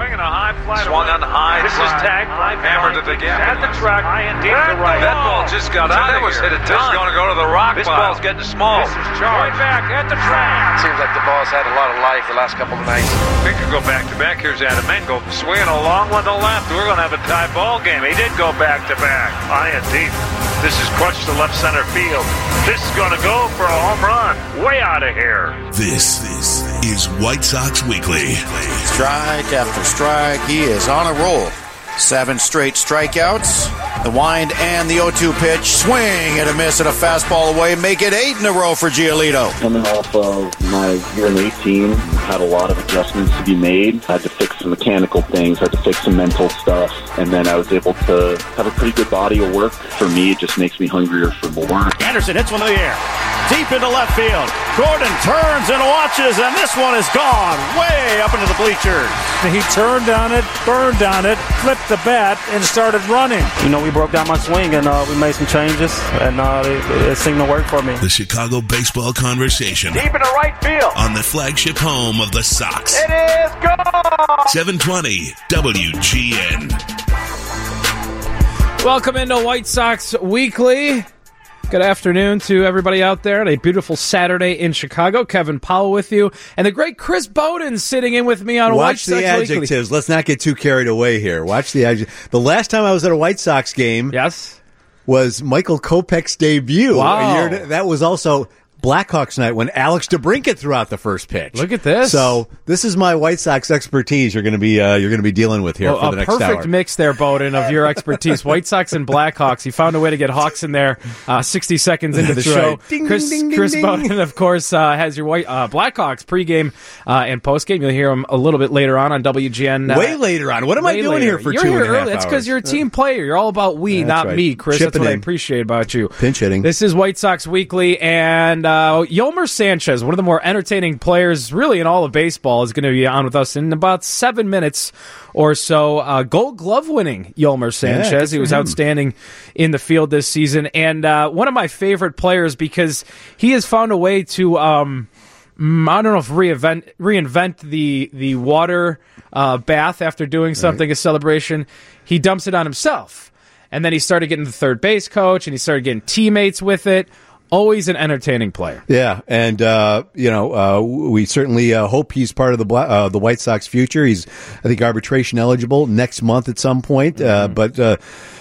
swinging a high fly. Swung on high. This is tagged. Fly Hammered it again. At the track. High and deep to right. That ball just got out That of was hit a This is ton. going to go to the rock This pile. ball's getting small. This is charged. Way back at the track. Seems like the ball's had a lot of life the last couple of nights. We could go back to back. Here's Adam Engel swinging a long one to left. We're going to have a tie ball game. He did go back to back. High and deep. This is crushed to left center field. This is going to go for a home run. Way out of here. This, this is White Sox Weekly. Strike after strike. He is on a roll. Seven straight strikeouts. The wind and the 0 2 pitch. Swing and a miss and a fastball away. Make it eight in a row for Giolito. Coming off of my year in 18, had a lot of adjustments to be made. I Had to fix some mechanical things, I had to fix some mental stuff, and then I was able to have a pretty good body of work. For me, it just makes me hungrier for more. Anderson hits one in the air. Deep into left field. Gordon turns and watches, and this one is gone way up into the bleachers. He turned on it, burned on it, flipped the bat, and started running. You know, we broke down my swing and uh, we made some changes, and uh, it, it seemed to work for me. The Chicago Baseball Conversation Deep into right field. on the flagship home of the Sox. It is gone. 720 WGN. Welcome into White Sox Weekly. Good afternoon to everybody out there on a beautiful Saturday in Chicago. Kevin Powell with you, and the great Chris Boden sitting in with me on White Watch Sox the adjectives. Weekly. Let's not get too carried away here. Watch the adjectives. The last time I was at a White Sox game Yes. was Michael Kopech's debut. Wow. Year- that was also Blackhawks night when Alex DeBrincat threw out the first pitch. Look at this. So this is my White Sox expertise. You're going to be uh, you're going to be dealing with here Well, for the next perfect hour. mix there, Boden, of your expertise. White Sox and Blackhawks. You found a way to get Hawks in there uh, 60 seconds into the show. right. Ding, Chris, ding, ding, Chris. Boden, of course, uh, has your White uh, Blackhawks pregame uh, and postgame. You'll hear him a little bit later on on WGN. Uh, Way later on. What am I doing later. here for you're two here and early. That's hours? because you're a team player. You're all about we, That's not right. me, Chris. That's what I appreciate about you. Pinch hitting. This is White Sox Weekly, and uh, Yolmer Sanchez, one of the more entertaining players really in all of baseball, is going to be on with us in about seven minutes or so. Uh, Gold Glove winning Yolmer Sanchez. good he was him. outstanding in the field this season, and uh, one of my favorite players because he has found a way to. Um, mm, I don't know if reinvent reinvent the the water uh, bath after doing something a celebration. He dumps it on himself, and then he started getting the third base coach, and he started getting teammates with it. Always an entertaining player. Yeah, and uh, you know uh, we certainly uh, hope he's part of the Bla- uh, the White Sox future. He's I think arbitration eligible next month at some point, uh, Mm-hmm. but uh,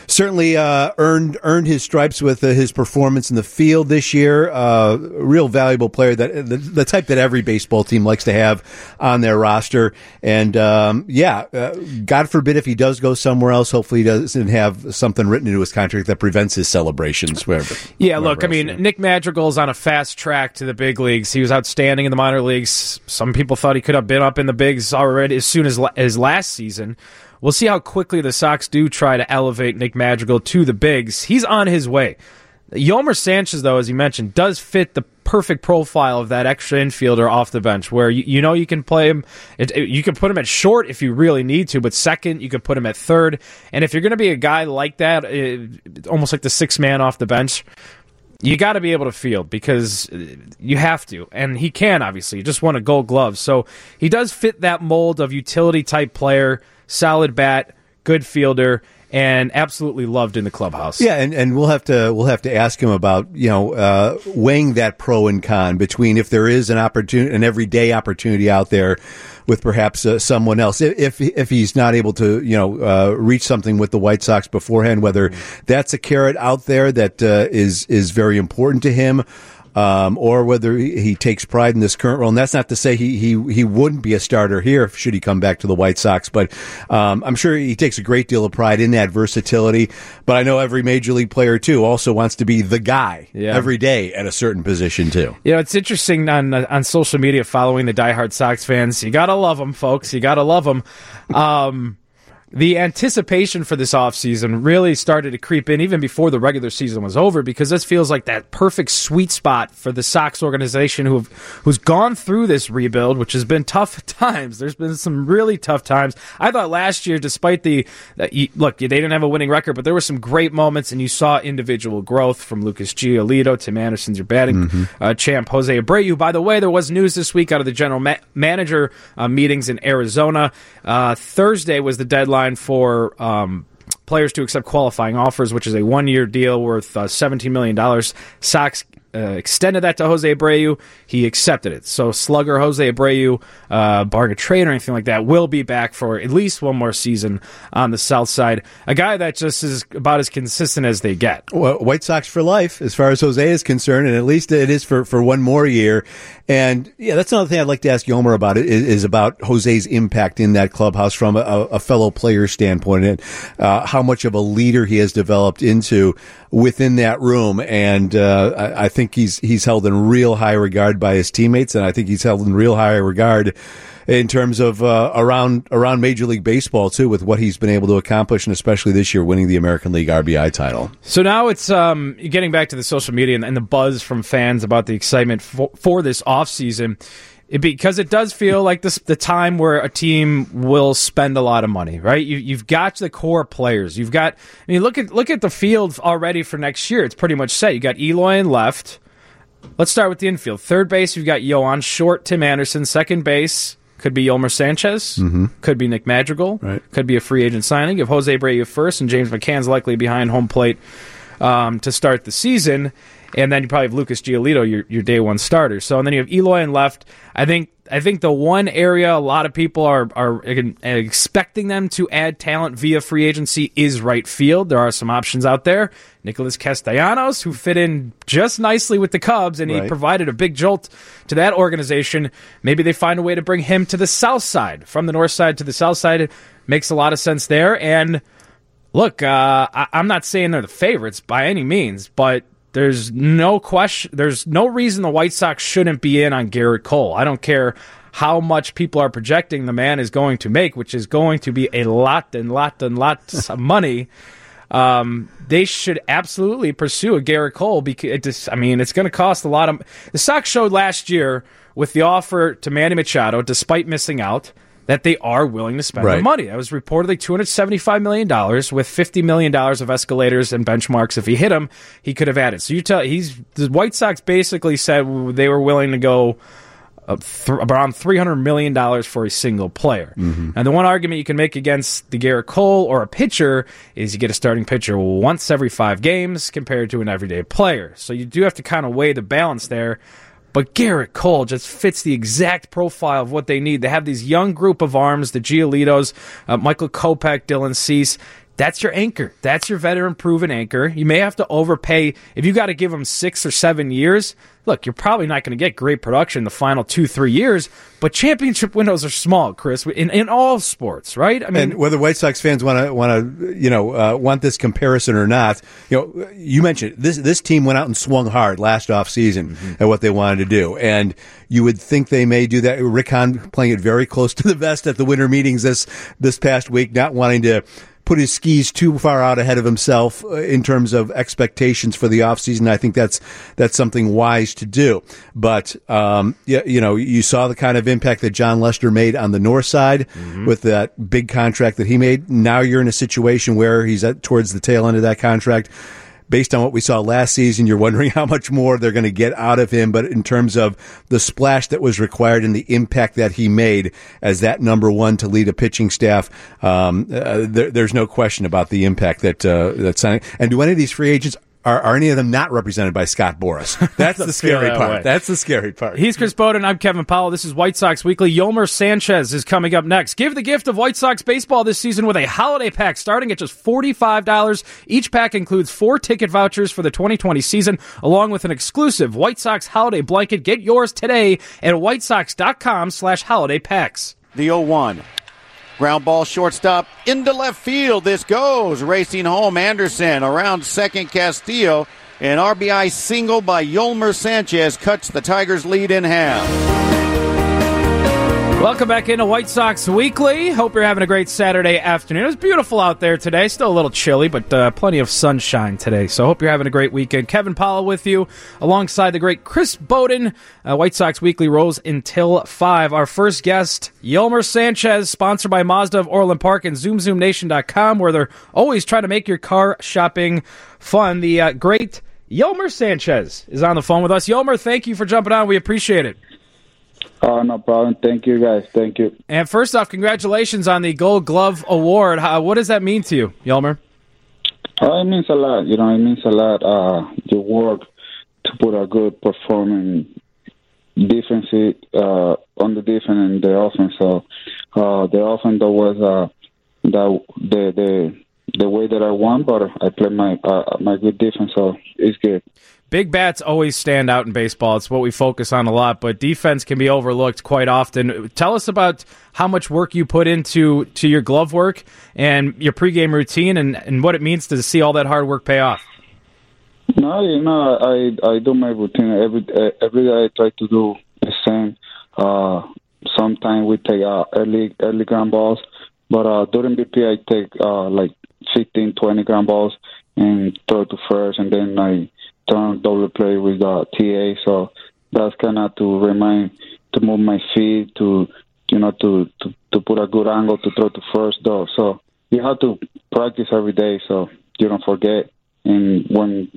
certainly uh, earned earned his stripes with uh, his performance in the field this year. Uh, a real valuable player that the, the type that every baseball team likes to have on their roster. And um, yeah, uh, God forbid if he does go somewhere else. Hopefully he doesn't have something written into his contract that prevents his celebrations. Wherever. Yeah, look, I mean, Nick Madrigal's on a fast track to the big leagues. He was outstanding in the minor leagues. Some people thought he could have been up in the bigs already as soon as as last season. We'll see how quickly the Sox do try to elevate Nick Madrigal to the bigs. He's on his way. Yolmer Sanchez, though, as you mentioned, does fit the perfect profile of that extra infielder off the bench, where you, you know you can play him. It, it- you can put him at short if you really need to, but second you can put him at third. And if you're going to be a guy like that, uh, almost like the six man off the bench, you got to be able to field because you have to, and he can obviously. He just won a Gold Glove, so he does fit that mold of utility type player, solid bat, good fielder, and absolutely loved in the clubhouse. Yeah, and, and we'll have to we'll have to ask him about you know uh, weighing that pro and con between if there is an opportunity an everyday opportunity out there with perhaps uh, someone else if if he's not able to you know uh, reach something with the White Sox beforehand whether that's a carrot out there that uh, is is very important to him. Um, or whether he, he takes pride in this current role, and that's not to say he he he wouldn't be a starter here should he come back to the White Sox. But um, I'm sure he takes a great deal of pride in that versatility. But I know every major league player too also wants to be the guy Yeah. every day at a certain position too. You know, it's interesting on on social media following the diehard Sox fans. You gotta love them, folks. You gotta love them. Um, the anticipation for this offseason really started to creep in even before the regular season was over because this feels like that perfect sweet spot for the Sox organization who who's gone through this rebuild, which has been tough times. There's been some really tough times. I thought last year, despite the uh, look, they didn't have a winning record, but there were some great moments, and you saw individual growth from Lucas Giolito, Tim Anderson's your batting mm-hmm. uh, champ, Jose Abreu. By the way, there was news this week out of the general ma- manager uh, meetings in Arizona. Uh, Thursday was the deadline deadline for um, players to accept qualifying offers, which is a one year deal worth uh, $17 million. Sox uh, extended that to Jose Abreu. He accepted it. So slugger Jose Abreu, uh, bargain trade or anything like that, will be back for at least one more season on the south side. A guy that just is about as consistent as they get. Well, White Sox for life, as far as Jose is concerned, and at least it is for, for one more year. And yeah, that's another thing I'd like to ask Yolmer about it is, is about Jose's impact in that clubhouse from a, a fellow player standpoint and uh, how much of a leader he has developed into within that room. And uh, I, I think he's he's held in real high regard by his teammates, and I think he's held in real high regard in terms of uh, around around Major League Baseball too, with what he's been able to accomplish, and especially this year winning the American League RBI title. So now it's um, getting back to the social media and, and the buzz from fans about the excitement for, for this offseason. It, because it does feel like this the time where a team will spend a lot of money, right? You, have got the core players. You've got. I mean, look at look at the field already for next year. It's pretty much set. You got Eloy in left. Let's start with the infield. Third base, you've got Yoan Short, Tim Anderson. Second base, could be Yolmer Sanchez. Mm-hmm. Could be Nick Madrigal. Right. Could be a free agent signing. If Jose Abreu first and James McCann's likely behind home plate um, to start the season. And then you probably have Lucas Giolito, your, your day one starter. So and then you have Eloy and left. I think I think the one area a lot of people are are expecting them to add talent via free agency is right field. There are some options out there. Nicholas Castellanos, who fit in just nicely with the Cubs, and he provided a big jolt to that organization. Maybe they find a way to bring him to the south side, from the north side to the south side. Makes a lot of sense there. And look, uh, I- I'm not saying they're the favorites by any means, but there's no question. There's no reason the White Sox shouldn't be in on Gerrit Cole. I don't care how much people are projecting the man is going to make, which is going to be a lot and lot and lots of money. Um, they should absolutely pursue a Gerrit Cole because it just, I mean, it's going to cost a lot of. The Sox showed last year with the offer to Manny Machado, despite missing out, that they are willing to spend right. the money. That was reportedly $275 million with $50 million of escalators and benchmarks. If he hit them, he could have added. So you tell he's the White Sox basically said they were willing to go uh, around $300 million for a single player. Mm-hmm. And the one argument you can make against the Gerrit Cole or a pitcher is you get a starting pitcher once every five games compared to an everyday player. So you do have to kind of weigh the balance there. But Gerrit Cole just fits the exact profile of what they need. They have these young group of arms, the Giolitos, uh, Michael Kopech, Dylan Cease. That's your anchor. That's your veteran proven anchor. You may have to overpay. If you got to give them six or seven years, look, you're probably not going to get great production the final two, three years, but championship windows are small, Chris, in, in all sports, right? I mean, and whether White Sox fans want to want to you know uh, want this comparison or not, you know, you mentioned this this team went out and swung hard last off season mm-hmm. at what they wanted to do, and you would think they may do that. Rick Hahn playing it very close to the vest at the winter meetings this this past week, not wanting to put his skis too far out ahead of himself uh, in terms of expectations for the offseason. I think that's that's something wise to do. But um, you, you know, you saw the kind of impact that Jon Lester made on the north side mm-hmm. with that big contract that he made. Now you're in a situation where he's at towards the tail end of that contract based on what we saw last season, you're wondering how much more they're going to get out of him. But in terms of the splash that was required and the impact that he made as that number one to lead a pitching staff, um, uh, there, there's no question about the impact that uh, that signing. And do any of these free agents are, are, any of them not represented by Scott Boras? That's the scary part. Way. That's the scary part. He's Chris Boden. I'm Kevin Powell. This is White Sox Weekly. Yolmer Sanchez is coming up next. Give the gift of White Sox baseball this season with a holiday pack starting at just $45. Each pack includes four ticket vouchers for the 2020 season, along with an exclusive White Sox holiday blanket. Get yours today at whitesox.com slash holiday packs. The 0 1. Ground ball shortstop into left field. This goes. Racing home Anderson around second Castillo. An RBI single by Yolmer Sanchez cuts the Tigers lead in half. Welcome back into White Sox Weekly. Hope you're having a great Saturday afternoon. It was beautiful out there today. Still a little chilly, but uh, plenty of sunshine today. So hope you're having a great weekend. Kevin Powell with you, alongside the great Chris Boden. Uh, White Sox Weekly rolls until 5. Our first guest, Yolmer Sanchez, sponsored by Mazda of Orland Park and ZoomZoomNation.com, where they're always trying to make your car shopping fun. The uh, great Yolmer Sanchez is on the phone with us. Yolmer, thank you for jumping on. We appreciate it. Oh, no problem. Thank you, guys. Thank you. And first off, congratulations on the Gold Glove Award. How, what does that mean to you, Yolmer? Oh, it means a lot. You know, it means a lot. Uh, your work to put a good performing defense uh, on the defense and the offense. So uh, the offense that was uh, the the the the way that I won, but I play my uh, my good defense, so it's good. Big bats always stand out in baseball. It's what we focus on a lot, but defense can be overlooked quite often. Tell us about how much work you put into to your glove work and your pregame routine, and, and what it means to see all that hard work pay off. No, you know, I I do my routine every every day. I try to do the same. Uh, sometimes we take uh, early early ground balls, but uh, during BP I take uh, like 15, 20 ground balls and throw to first, and then I turn double play with the TA. So that's kind of to remind to move my feet to you know to, to to put a good angle to throw to first though. So you have to practice every day so you don't forget. And when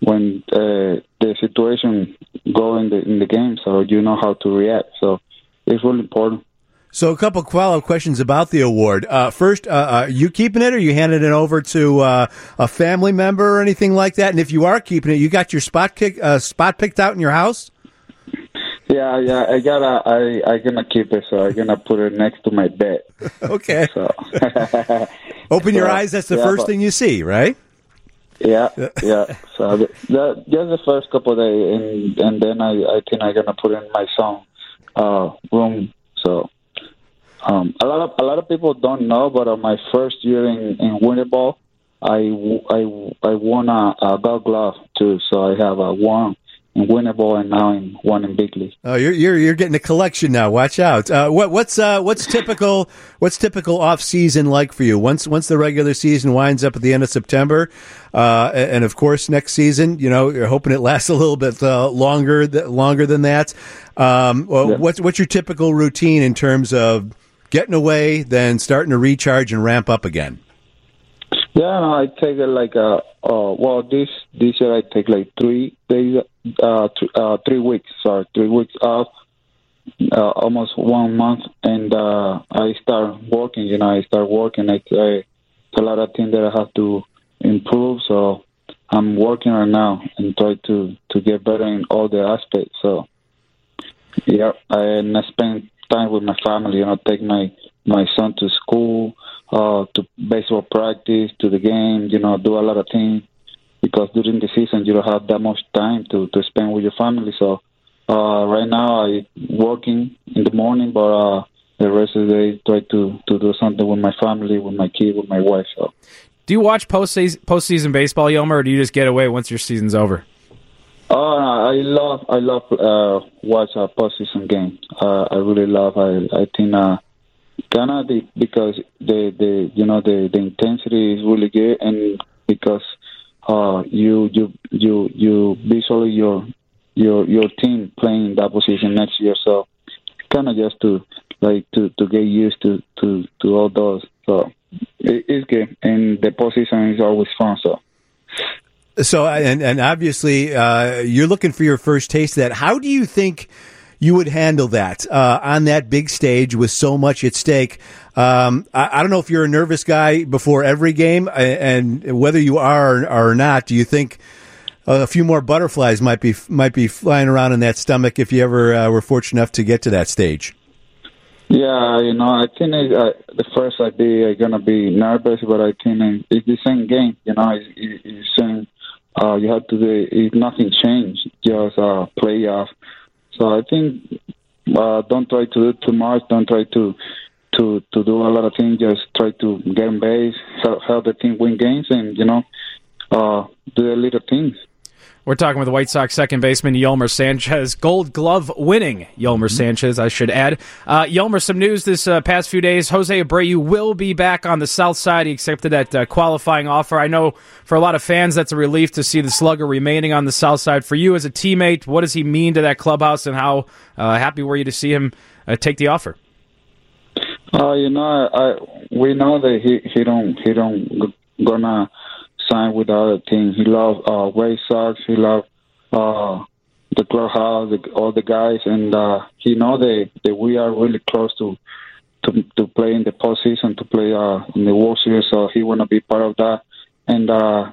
when uh, the situation go in the in the game, so you know how to react. So it's really important. So, a couple follow up questions about the award. Uh, first, uh, are you keeping it, or you handing it over to uh, a family member or anything like that? And if you are keeping it, you got your spot kick uh, spot picked out in your house. Yeah, yeah, I gotta, I, I gonna keep it, so I'm gonna put it next to my bed. okay. So, open your so, eyes. That's the yeah, first but, thing you see, right? Yeah, yeah. So the, the, just the first couple of days, and and then I, I think I'm gonna put in my song uh, room. So um, a lot of a lot of people don't know, but on my first year in in winter ball, I I I won a, a gold glove too. So I have a one in winter ball and now in one in big league. Oh, you're you're you're getting a collection now. Watch out. Uh, what what's uh, what's typical what's typical off season like for you? Once once the regular season winds up at the end of September, uh, and of course next season, you know, you're hoping it lasts a little bit uh, longer th- longer than that. Um, Yeah. What's what's your typical routine in terms of getting away, then starting to recharge and ramp up again? Yeah, no, I take it like uh, uh well this this year I take like three days uh, th- uh three weeks sorry three weeks off uh, almost one month and uh I start working you know I start working I, I a lot of things that I have to improve so I'm working right now and try to to get better in all the aspects so yeah and I spend time with my family you know take my my son to school uh, to baseball practice, to the game, you know, do a lot of things because during the season you don't have that much time to, to spend with your family. So uh, right now I working in the morning, but uh, the rest of the day try to, to do something with my family, with my kid, with my wife. So Do you watch postseason, postseason baseball, Yolmer, or do you just get away once your season's over? Oh, no, I love I love uh, watch a postseason game. Uh, I really love. I I think uh, of the, because the the you know the the intensity is really good and because uh you you you you visually your your your team playing that position next year so kind of just to like to to get used to to to all those so it, it's good and the position is always fun so So, and, and obviously, uh, you're looking for your first taste of that. How do you think you would handle that uh, on that big stage with so much at stake? Um, I, I don't know if you're a nervous guy before every game, and whether you are or not, do you think a few more butterflies might be might be flying around in that stomach if you ever uh, were fortunate enough to get to that stage? Yeah, you know, I think it, uh, the first I'd be uh, gonna be nervous, but I think it's the same game. You know, it's it's same. Uh, you have to do. if nothing changed. Just uh, playoff. So I think uh, don't try to do too much. Don't try to to to do a lot of things. Just try to get base, help, help the team win games, and you know, uh, do the little things. We're talking with the White Sox second baseman Yolmer Sanchez, Gold Glove winning Yolmer Sanchez, I should add. Uh, Yolmer, some news this uh, past few days. Jose Abreu will be back on the south side. He accepted that uh, qualifying offer. I know for a lot of fans that's a relief to see the slugger remaining on the south side. For you as a teammate, what does he mean to that clubhouse, and how uh, happy were you to see him uh, take the offer? Uh, you know, I, I we know that he he don't he don't gonna sign with other team. He love uh, White Sox. He love uh, the clubhouse, the, all the guys, and uh, he know that that we are really close to to to play in the postseason, to play uh, in the World Series. So he wanna be part of that, and uh,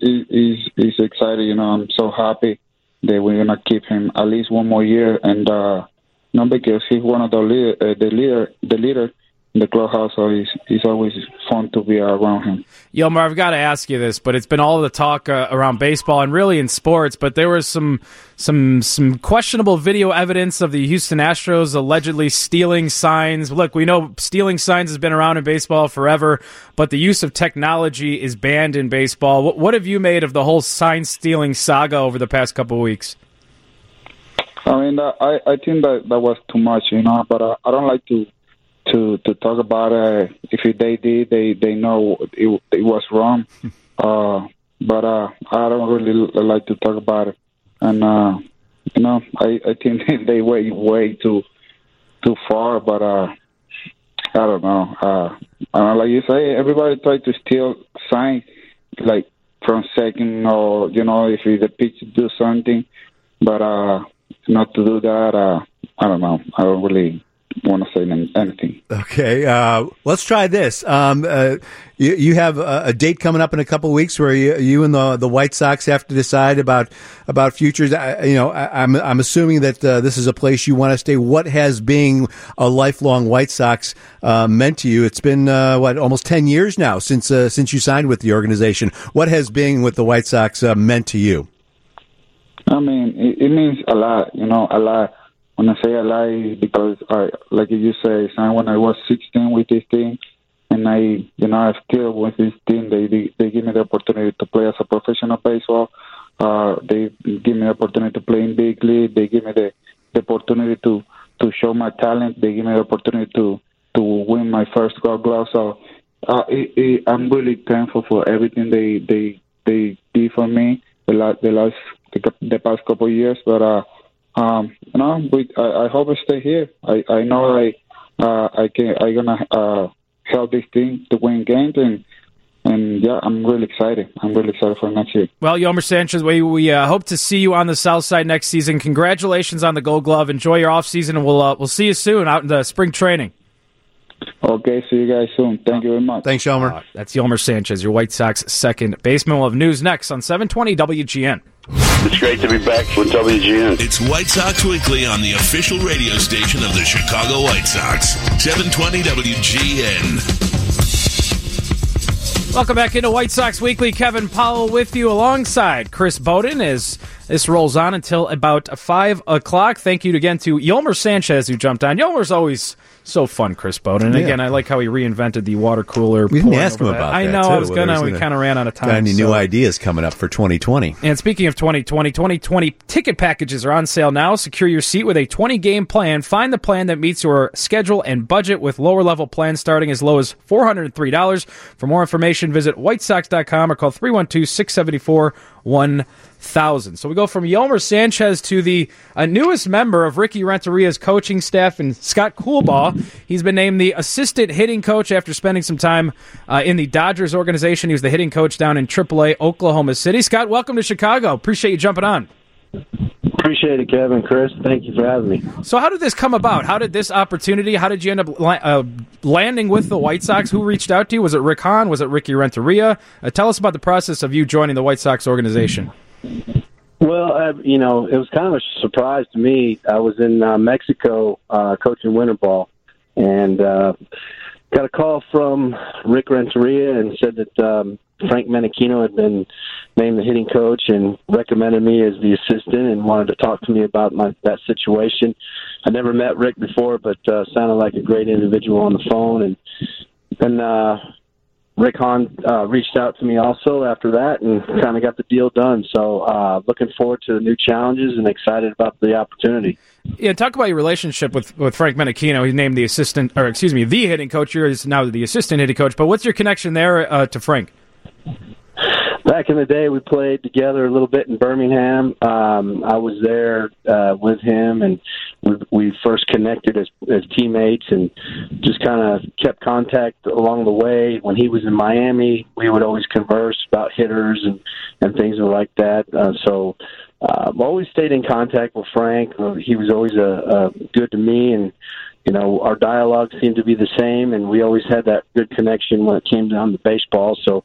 he, he's he's excited. You know, I'm so happy that we're gonna keep him at least one more year, and uh, no, because he's one of the leader, uh, the leader, the leader in the clubhouse. So he's he's always fun to be around him. Yolmer, I've got to ask you this, but it's been all the talk uh, around baseball and really in sports. But there was some some some questionable video evidence of the Houston Astros allegedly stealing signs. Look, we know stealing signs has been around in baseball forever, but the use of technology is banned in baseball. What, what have you made of the whole sign stealing saga over the past couple of weeks? I mean, uh, I I think that that was too much, you know. But uh, I don't like to to to talk about it. If they did, they they know it, it was wrong. uh, but uh, I don't really like to talk about it. And uh, you know, I I think they went way too too far. But uh, I don't know. Uh, uh, like you say, everybody try to steal sign like from second or you know if the pitch do something. But uh, not to do that. Uh, I don't know. I don't really want to say anything. Okay, uh, let's try this. Um, uh, you, you, have a, a, date coming up in a couple of weeks where you, you, and the the White Sox have to decide about about futures. I, you know, I, am I'm, I'm assuming that uh, this is a place you want to stay. What has being a lifelong White Sox uh, meant to you? It's been uh, what almost ten years now since uh, since you signed with the organization. What has being with the White Sox meant to you? I mean, it, it means a lot. You know, a lot. When I say a lie because I, like you say, when I was 16 with this team, and I, you know, I still with this team. They, they they give me the opportunity to play as a professional baseball. Uh, they give me the opportunity to play in big league. They give me the, the opportunity to to show my talent. They give me the opportunity to to win my first Gold Glove. So uh, it, it, I'm really thankful for everything they they they did for me the last the last the, the past couple of years. But uh, um, you know, we, I, I hope I stay here. I, I know I uh, I can I gonna uh, help this team to win games and. And yeah, I'm really excited. I'm really excited for next year. Well, Yolmer Sanchez, we, we uh, hope to see you on the South Side next season. Congratulations on the Gold Glove. Enjoy your off season, and we'll uh, we'll see you soon out in the spring training. Okay, see you guys soon. Thank you very much. Thanks, Yolmer. Uh, that's Yolmer Sanchez, your White Sox second baseman. We'll have news next on 720 WGN. It's great to be back with WGN. It's White Sox Weekly on the official radio station of the Chicago White Sox. 720 WGN. Welcome back into White Sox Weekly. Kevin Powell with you alongside Chris Boden as this rolls on until about 5 o'clock. Thank you again to Yolmer Sanchez who jumped on. Yolmer's always so fun, Chris Boden. And yeah. again, I like how he reinvented the water cooler. We didn't ask him about that. I know. Too, I was gonna. We kind of ran out of time. Got any so. new ideas coming up for 2020? And speaking of 2020, 2020 ticket packages are on sale now. Secure your seat with a 20 game plan. Find the plan that meets your schedule and budget with lower level plans starting as low as $403. For more information, visit whitesox.com or call 312 674 1000. So we go from Yolmer Sanchez to the uh, newest member of Ricky Renteria's coaching staff and Scott Coolbaugh. He's been named the assistant hitting coach after spending some time uh, in the Dodgers organization. He was the hitting coach down in AAA Oklahoma City. Scott, welcome to Chicago. Appreciate you jumping on. Appreciate it, Kevin. Chris, thank you for having me. So, how did this come about? How did this opportunity? How did you end up uh, landing with the White Sox? Who reached out to you? Was it Rick Hahn? Was it Ricky Renteria? Uh, tell us about the process of you joining the White Sox organization. Well, uh, you know, it was kind of a surprise to me. I was in uh, Mexico uh, coaching winter ball, and uh, got a call from Rick Renteria and said that um, Frank Menechino had been named the hitting coach and recommended me as the assistant and wanted to talk to me about my that situation. I never met Rick before, but uh, sounded like a great individual on the phone and and uh, Rick Hahn uh, reached out to me also after that and kind of got the deal done. So uh, looking forward to the new challenges and excited about the opportunity. Yeah, talk about your relationship with, with Frank Menechino. He's named the assistant, or excuse me, the hitting coach. You're now the assistant hitting coach. But what's your connection there uh, to Frank? Back in the day, we played together a little bit in Birmingham. Um, I was there uh, with him, and we, we first connected as, as teammates, and just kind of kept contact along the way. When he was in Miami, we would always converse about hitters and and things like that. Uh, so uh, I've always stayed in contact with Frank. Uh, He was always a, a good to me, and you know our dialogue seemed to be the same, and we always had that good connection when it came down to baseball. So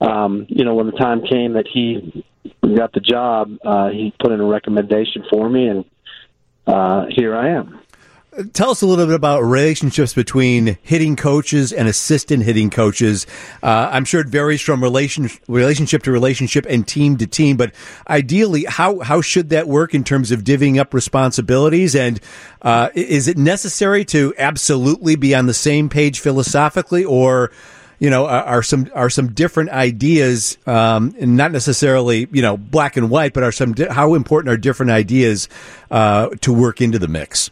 um, you know, when the time came that he got the job, uh, he put in a recommendation for me, and uh, here I am. Tell us a little bit about relationships between hitting coaches and assistant hitting coaches. Uh, I'm sure it varies from relation, relationship to relationship and team to team, but ideally, how, how should that work in terms of divvying up responsibilities? And uh, is it necessary to absolutely be on the same page philosophically, or you know, are, are some are some different ideas, um, and not necessarily you know black and white, but are some di- how important are different ideas uh, to work into the mix?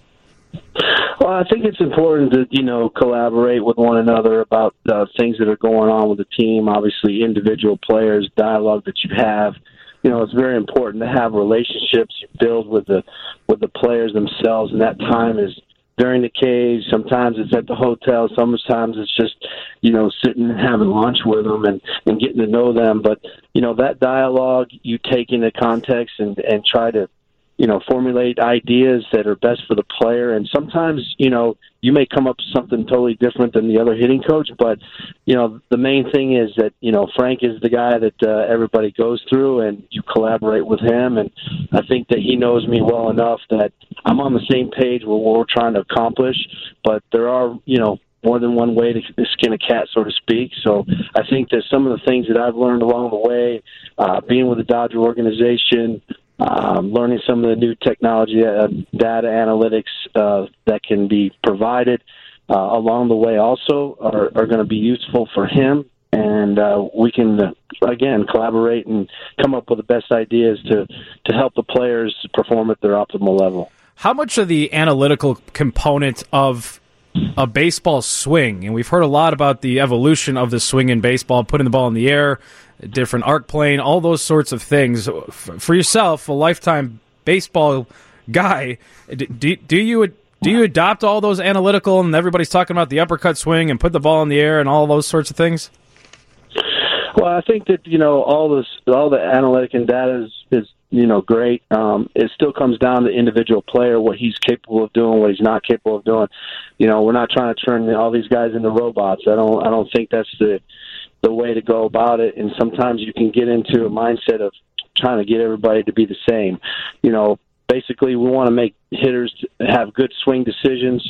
Well, I think it's important to you know collaborate with one another about uh, things that are going on with the team. Obviously, individual players, dialogue that you have. You know, it's very important to have relationships you build with the with the players themselves, and that time is during the cage. Sometimes it's at the hotel. Sometimes it's just you know sitting and having lunch with them and and getting to know them. But you know that dialogue you take into context and and try to you know, formulate ideas that are best for the player. And sometimes, you know, you may come up with something totally different than the other hitting coach. But, you know, the main thing is that, you know, Frank is the guy that uh, everybody goes through and you collaborate with him. And I think that he knows me well enough that I'm on the same page with what we're trying to accomplish. But there are, you know, more than one way to skin a cat, so to speak. So I think that some of the things that I've learned along the way, uh, being with the Dodger organization, um, learning some of the new technology, uh, data analytics uh, that can be provided uh, along the way also are, are going to be useful for him. And uh, we can, uh, again, collaborate and come up with the best ideas to, to help the players perform at their optimal level. How much of the analytical component of a baseball swing, and we've heard a lot about the evolution of the swing in baseball, putting the ball in the air, different arc plane, all those sorts of things. For yourself, a lifetime baseball guy, do, do you do you adopt all those analytical and everybody's talking about the uppercut swing and put the ball in the air and all those sorts of things? Well, I think that you know all this, all the analytic and data is, is you know great. Um, it still comes down to individual player, what he's capable of doing, what he's not capable of doing. You know, we're not trying to turn all these guys into robots. I don't, I don't think that's the the way to go about it. And sometimes you can get into a mindset of trying to get everybody to be the same. You know, basically we want to make hitters have good swing decisions.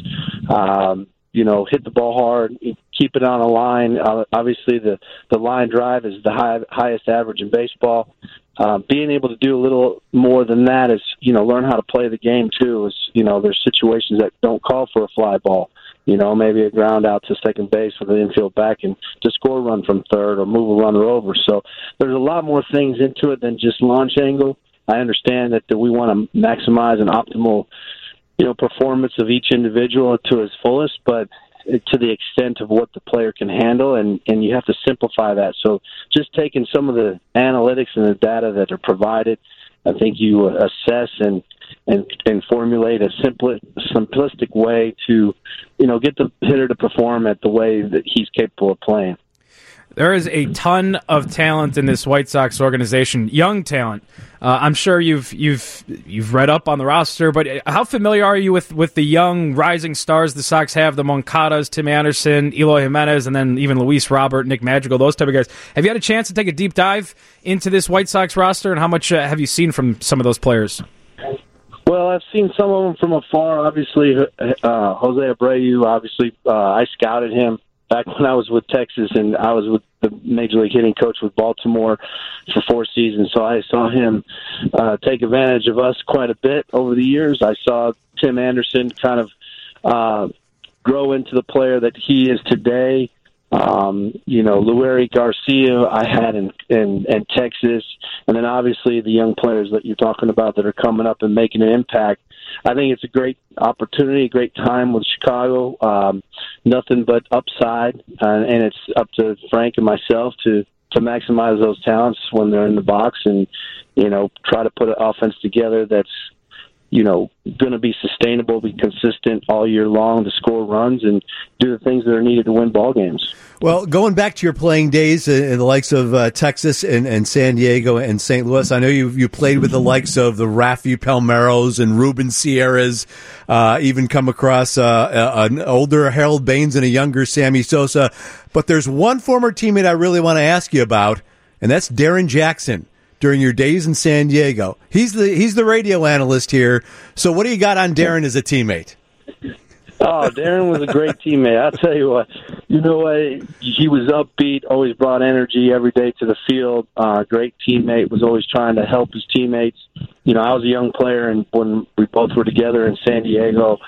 Um, you know, hit the ball hard, keep it on a line. Uh, obviously, the the line drive is the high, highest average in baseball. Uh, being able to do a little more than that is, you know, learn how to play the game too. Is you know, there's situations that don't call for a fly ball. You know, maybe a ground out to second base with an infield back and to score a run from third or move a runner over. So there's a lot more things into it than just launch angle. I understand that, that we want to maximize an optimal you know performance of each individual to his fullest, but to the extent of what the player can handle, and and you have to simplify that. So just taking some of the analytics and the data that are provided, I think you assess and and and formulate a simple simplistic way to you know get the hitter to perform at the way that he's capable of playing. There is a ton of talent in this White Sox organization, young talent. Uh, I'm sure you've you've you've read up on the roster, but how familiar are you with, with the young rising stars the Sox have? The Moncadas, Tim Anderson, Eloy Jimenez, and then even Luis Robert, Nick Madrigal, those type of guys. Have you had a chance to take a deep dive into this White Sox roster, and how much uh, have you seen from some of those players? Well, I've seen some of them from afar. Obviously, uh, Jose Abreu. Obviously, uh, I scouted him back when I was with Texas and I was with the major league hitting coach with Baltimore for four seasons. So I saw him uh, take advantage of us quite a bit over the years. I saw Tim Anderson kind of uh, grow into the player that he is today. Um, you know, Leury Garcia, I had in, in in Texas, and then obviously the young players that you're talking about that are coming up and making an impact. I think it's a great opportunity, a great time with Chicago. Um, nothing but upside, uh, and it's up to Frank and myself to to maximize those talents when they're in the box, and you know, try to put an offense together that's you know, going to be sustainable, be consistent all year long to score runs and do the things that are needed to win ball games. Well, going back to your playing days in the likes of uh, Texas and, and San Diego and St. Louis, I know you you played with the likes of the Rafi Palmeiros and Ruben Sierras, uh, even come across uh, an older Harold Baines and a younger Sammy Sosa. But there's one former teammate I really want to ask you about, and that's Darrin Jackson during your days in San Diego. He's the he's the radio analyst here. So what do you got on Darrin as a teammate? Oh, Darrin was a great teammate. I'll tell you what. You know what? He was upbeat, always brought energy every day to the field. Uh, great teammate, was always trying to help his teammates. You know, I was a young player, and when we both were together in San Diego,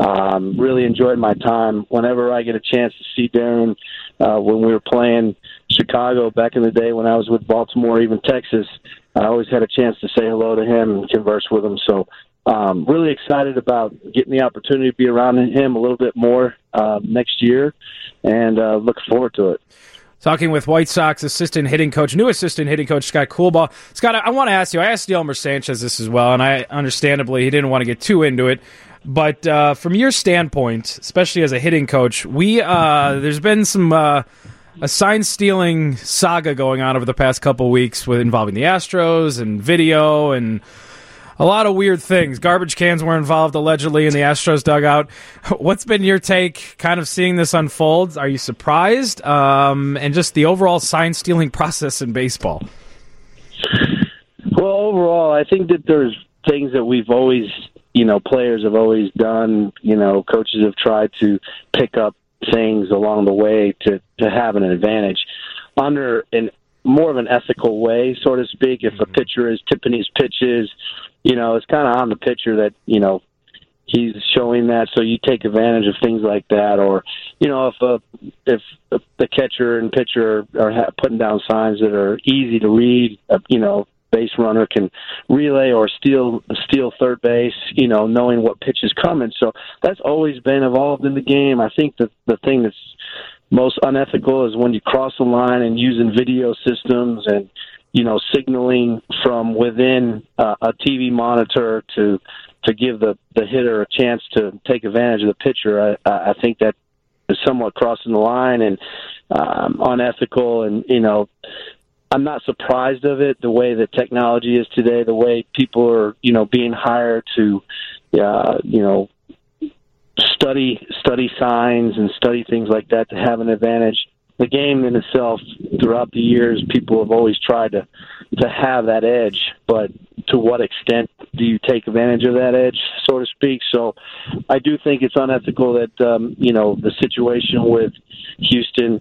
um, really enjoyed my time. Whenever I get a chance to see Darrin uh, when we were playing Chicago back in the day when I was with Baltimore, even Texas, I always had a chance to say hello to him and converse with him. So um, really excited about getting the opportunity to be around him a little bit more uh, next year, and uh, look forward to it. Talking with White Sox assistant hitting coach, new assistant hitting coach Scott Coolbaugh. Scott, I, want to ask you. I asked Yolmer Sanchez this as well, and I understandably he didn't want to get too into it. But uh, from your standpoint, especially as a hitting coach, we uh, there's been some uh, a sign stealing saga going on over the past couple weeks with involving the Astros and video and a lot of weird things. Garbage cans were involved allegedly in the Astros dugout. What's been your take, kind of seeing this unfold? Are you surprised? Um, and just the overall sign stealing process in baseball. Well, overall, I think that there's things that we've always, you know, players have always done. You know, coaches have tried to pick up things along the way to to have an advantage under an more of an ethical way, so to speak. If a pitcher is tipping his pitches, you know, it's kind of on the pitcher that you know he's showing that, so you take advantage of things like that, or you know, if a if the catcher and pitcher are, are putting down signs that are easy to read, uh, you know, base runner can relay or steal steal third base, you know, knowing what pitch is coming. So that's always been evolved in the game. I think that the thing that's most unethical is when you cross the line and using video systems and you know signaling from within uh, a TV monitor to to give the the hitter a chance to take advantage of the pitcher. I, I think that is somewhat crossing the line and um, unethical, and you know. I'm not surprised of it the way that technology is today, the way people are, you know, being hired to, uh, you know, study study signs and study things like that to have an advantage. The game in itself, throughout the years, people have always tried to to have that edge, but to what extent do you take advantage of that edge, so to speak? So, I do think it's unethical that um, you know the situation with Houston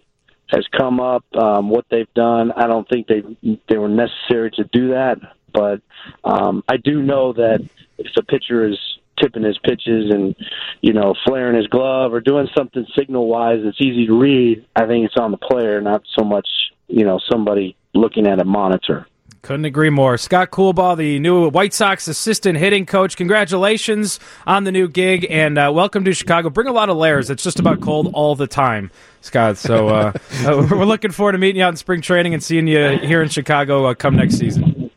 has come up. Um, what they've done, I don't think they they were necessary to do that, but um, I do know that if a pitcher is tipping his pitches and you know flaring his glove or doing something signal wise that's easy to read i think it's on the player not so much you know somebody looking at a monitor couldn't agree more. Scott Coolbaugh, the new White Sox assistant hitting coach. Congratulations on the new gig and uh, welcome to Chicago. Bring a lot of layers. It's just about cold all the time, Scott. So uh, uh we're looking forward to meeting you out in spring training and seeing you here in Chicago uh, come next season.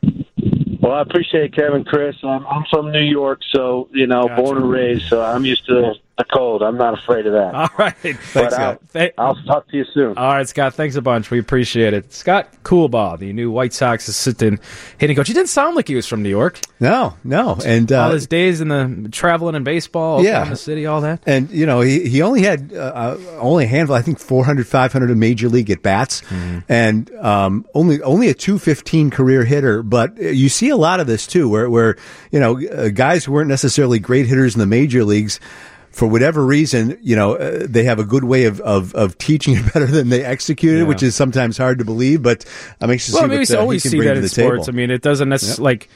Well, I appreciate it, Kevin, Chris. I'm, I'm from New York, so you know, gotcha. born and raised, so I'm used to the cold. I'm not afraid of that. All right, thanks, I'll, I'll, talk to you soon. All right, Scott. Thanks a bunch. We appreciate it. Scott Coolbaugh, the new White Sox assistant hitting coach. He didn't sound like he was from New York. No, no, and uh, all his days in the traveling in baseball, yeah, in the city, all that. And you know, he he only had uh, uh only a handful. I think 400, 500 of major league at bats, mm. and um, only only a two fifteen career hitter. But you see a lot of this too, where where you know uh, guys who weren't necessarily great hitters in the major leagues for whatever reason, you know, uh, they have a good way of, of, of teaching it better than they execute it, yeah. which is sometimes hard to believe. But I'm anxious well, to see maybe what uh, always see that in sports. table. I mean, it doesn't necessarily yep. like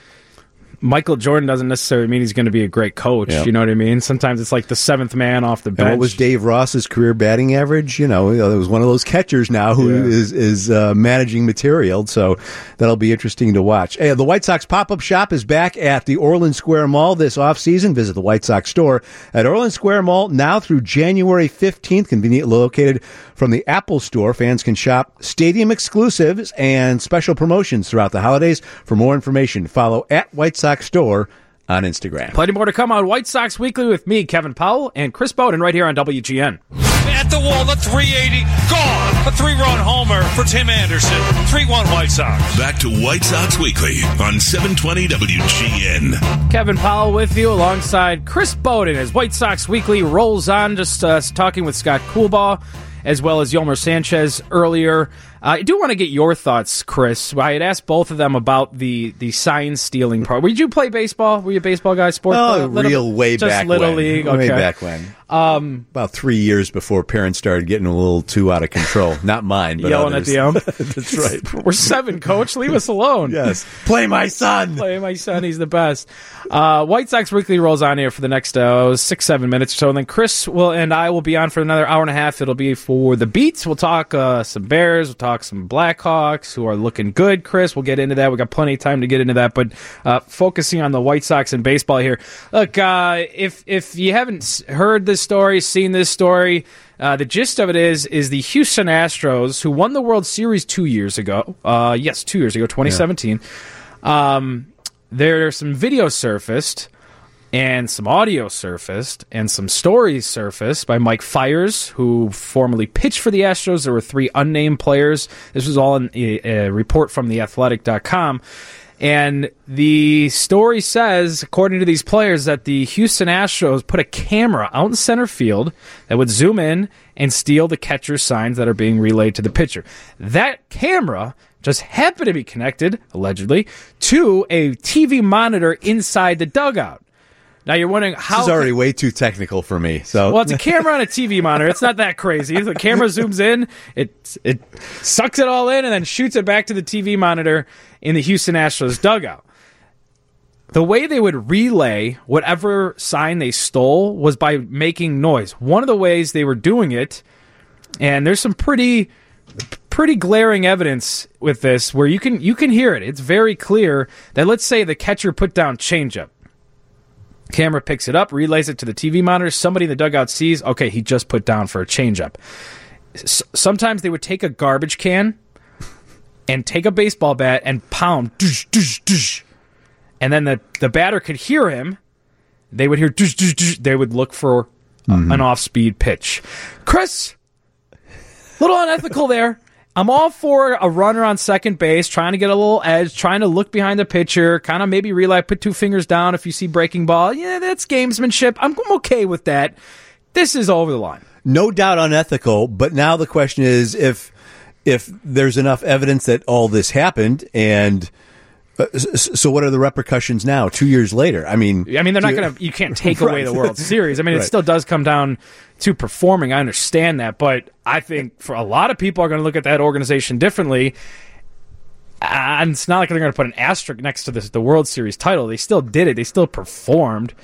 Michael Jordan doesn't necessarily mean he's going to be a great coach. Yeah. You know what I mean? Sometimes it's like the seventh man off the And bench. what was Dave Ross's career batting average? You know, it was one of those catchers now who is is uh, managing material. So that'll be interesting to watch. Hey, the White Sox pop up shop is back at the Orland Square Mall this off season. Visit the White Sox store at Orland Square Mall now through January 15th, conveniently located from the Apple Store. Fans can shop stadium exclusives and special promotions throughout the holidays. For more information, follow at White Sox Store on Instagram. Plenty more to come on White Sox Weekly with me, Kevin Powell, and Chris Boden right here on WGN. At the wall, the 380 gone. A three-run homer for Tim Anderson. 3-1 White Sox. Back to White Sox Weekly on 720 WGN. Kevin Powell with you alongside Chris Boden as White Sox Weekly rolls on. Just uh, talking with Scott Coolbaugh as well as Yolmer Sanchez earlier. I do want to get your thoughts, Chris. I had asked both of them about the the sign stealing part. Did you play baseball? Were you a baseball guy? Sport? Oh, little- real way just back little when. league. Way back when. Um, About three years before parents started getting a little too out of control. Not mine, but yelling others. at the ump. That's right. We're seven, coach. Leave us alone. Yes. Play my son. Play my son. He's the best. Uh, White Sox Weekly rolls on here for the next uh, six, seven minutes or so. And then Chris will and I will be on for another hour and a half. It'll be for the beats. We'll talk uh, some Bears. We'll talk some Blackhawks who are looking good. Chris, we'll get into that. We got plenty of time to get into that. But uh, focusing on the White Sox and baseball here. Look, uh, if if you haven't heard this story, seen this story. Uh, the gist of it is, is the Houston Astros, who won the World Series two years ago. Uh, yes, two years ago, 2017. Um, there's some video surfaced and some audio surfaced and some stories surfaced by Mike Fiers, who formerly pitched for the Astros. There were three unnamed players. This was all in a, a report from theathletic.com. And the story says, according to these players, that the Houston Astros put a camera out in center field that would zoom in and steal the catcher's signs that are being relayed to the pitcher. That camera just happened to be connected, allegedly, to a TV monitor inside the dugout. Now you're wondering how This is already way too technical for me. So well, it's a camera on a TV monitor. It's not that crazy. The camera zooms in, it it sucks it all in, and then shoots it back to the TV monitor in the Houston Astros dugout. The way they would relay whatever sign they stole was by making noise. One of the ways they were doing it, and there's some pretty pretty glaring evidence with this where you can you can hear it. It's very clear that let's say the catcher put down changeup. Camera picks it up, relays it to the TV monitor. Somebody in the dugout sees, okay, he just put down for a changeup. S- sometimes they would take a garbage can and take a baseball bat and pound, and then the, the batter could hear him. They would hear, they would look for uh, an off speed pitch. Chris, little unethical there. I'm all for a runner on second base, trying to get a little edge, trying to look behind the pitcher, kind of maybe relay, put two fingers down if you see breaking ball. Yeah, that's gamesmanship. I'm, I'm okay with that. This is over the line. no doubt unethical. But now the question is if if there's enough evidence that all this happened, and Uh, so what are the repercussions now? Two years later, I mean, I mean, they're not going to. You can't take away the World Series. I mean, it still does come down to performing. I understand that, but I think for a lot of people are going to look at that organization differently. And it's not like they're going to put an asterisk next to this, the World Series title. They still did it. They still performed.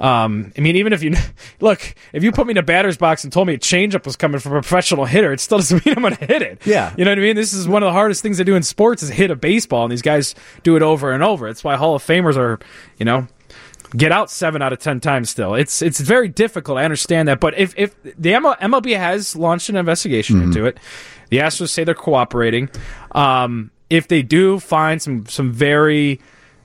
Um, I mean, even if you look, if you put me in a batter's box and told me a changeup was coming from a professional hitter, it still doesn't mean I'm going to hit it. Yeah. you know what I mean. This is one of the hardest things to do in sports is hit a baseball, and these guys do it over and over. It's why Hall of Famers are, you know, get out seven out of ten times. Still, it's it's very difficult. I understand that, but if if the MLB has launched an investigation into it, the Astros say they're cooperating. Um, if they do find some some very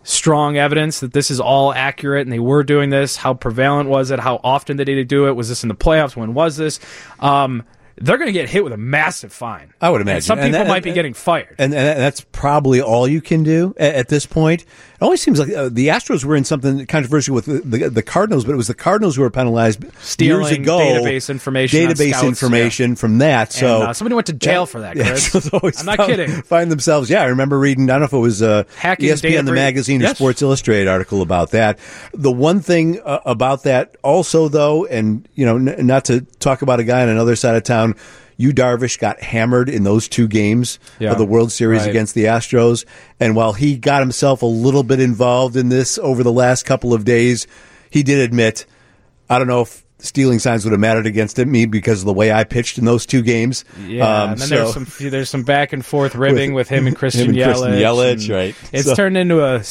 strong evidence that this is all accurate and they were doing this, how prevalent was it? How often did they do it? Was this in the playoffs? When was this? Um, they're going to get hit with a massive fine. I would And imagine some And people that- might be getting fired. and, and that's probably all you can do at, at this point. It always seems like uh, the Astros were in something controversial with the, the, the Cardinals, but it was the Cardinals who were penalized years ago. database information database scouts, information from that. So And, uh, somebody went to jail for that, Chris. Astros always I'm not found- kidding. Find themselves. Yeah, I remember reading. I don't know if it was uh, Hacking ESPN, the magazine, or Sports Illustrated article about that. The one thing uh, about that, also though, and you know, n- not to talk about a guy on another side of town. Yu Darvish got hammered in those two games Yeah. of the World Series Right. against the Astros. And while he got himself a little bit involved in this over the last couple of days, he did admit, I don't know if stealing signs would have mattered against me because of the way I pitched in those two games. Yeah, Um, and then so- there's some there's some back and forth ribbing with, him and Christian him and Christian Yelich. Yelich, and right. It's So- turned into a.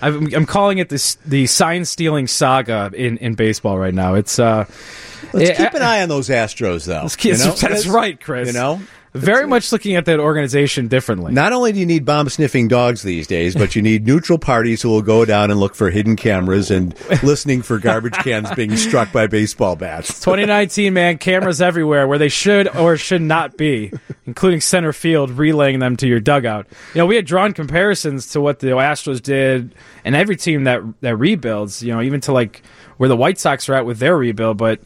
I'm, I'm calling it this the sign stealing saga in, in baseball right now. It's uh, Let's it- keep an eye on those Astros, though. Keep- you know? that's right, Chris. You know, very much looking at that organization differently. Not only do you need bomb sniffing dogs these days, but you need neutral parties who will go down and look for hidden cameras and listening for garbage cans being struck by baseball bats. 2019, man, cameras everywhere where they should or should not be, including center field, relaying them to your dugout. You know, we had drawn comparisons to what the Astros did and every team that that rebuilds. You know, even to like where the White Sox are at with their rebuild, but.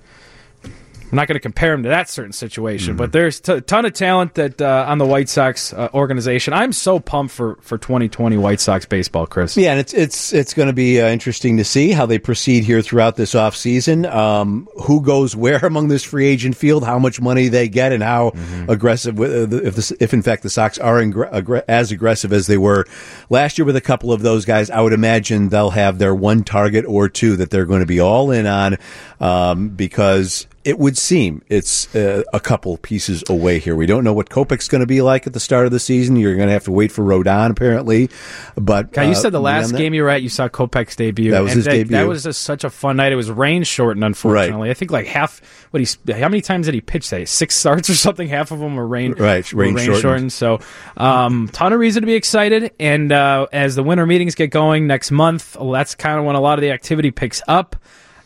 I'm not going to compare them to that certain situation, but there's a ton of talent that uh, on the White Sox uh, organization. I'm so pumped for, for 2020 White Sox baseball, Chris. Yeah, and it's it's it's going to be uh, interesting to see how they proceed here throughout this offseason. Um, who goes where among this free agent field, how much money they get, and how aggressive uh, the- if this, if in fact the Sox are ingr- aggr- as aggressive as they were last year with a couple of those guys. I would imagine they'll have their one target or two that they're going to be all in on um, because. It would seem it's uh, a couple pieces away here. We don't know what Kopech's going to be like at the start of the season. You're going to have to wait for Rodon, apparently. But God, you uh, said the last game you were at, you saw Kopech's debut. That was and his that, debut. That was just such a fun night. It was rain shortened, unfortunately. I think like half. What he? How many times did he pitch? That six starts or something. Half of them were rain. Right, were rain shortened. So, um, ton of reason to be excited. And uh, as the winter meetings get going next month, that's kind of when a lot of the activity picks up.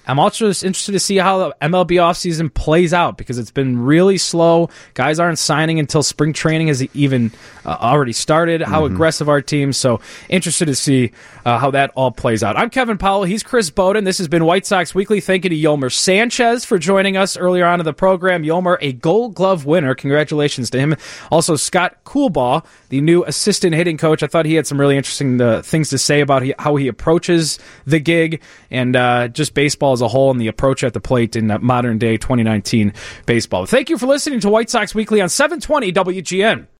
I'm also just interested to see how the MLB offseason plays out because it's been really slow. Guys aren't signing until spring training has even uh, already started. How Mm-hmm. aggressive our teams. So interested to see uh, how that all plays out. I'm Kevin Powell. He's Chris Boden. This has been White Sox Weekly. Thank you to Yolmer Sanchez for joining us earlier on in the program. Yolmer, a Gold Glove winner. Congratulations to him. Also, Scott Coolbaugh, the new assistant hitting coach. I thought he had some really interesting uh, things to say about he, how he approaches the gig and uh, just baseball as a whole and the approach at the plate in uh, modern day 2019 baseball. Thank you for listening to White Sox Weekly on 720 WGN.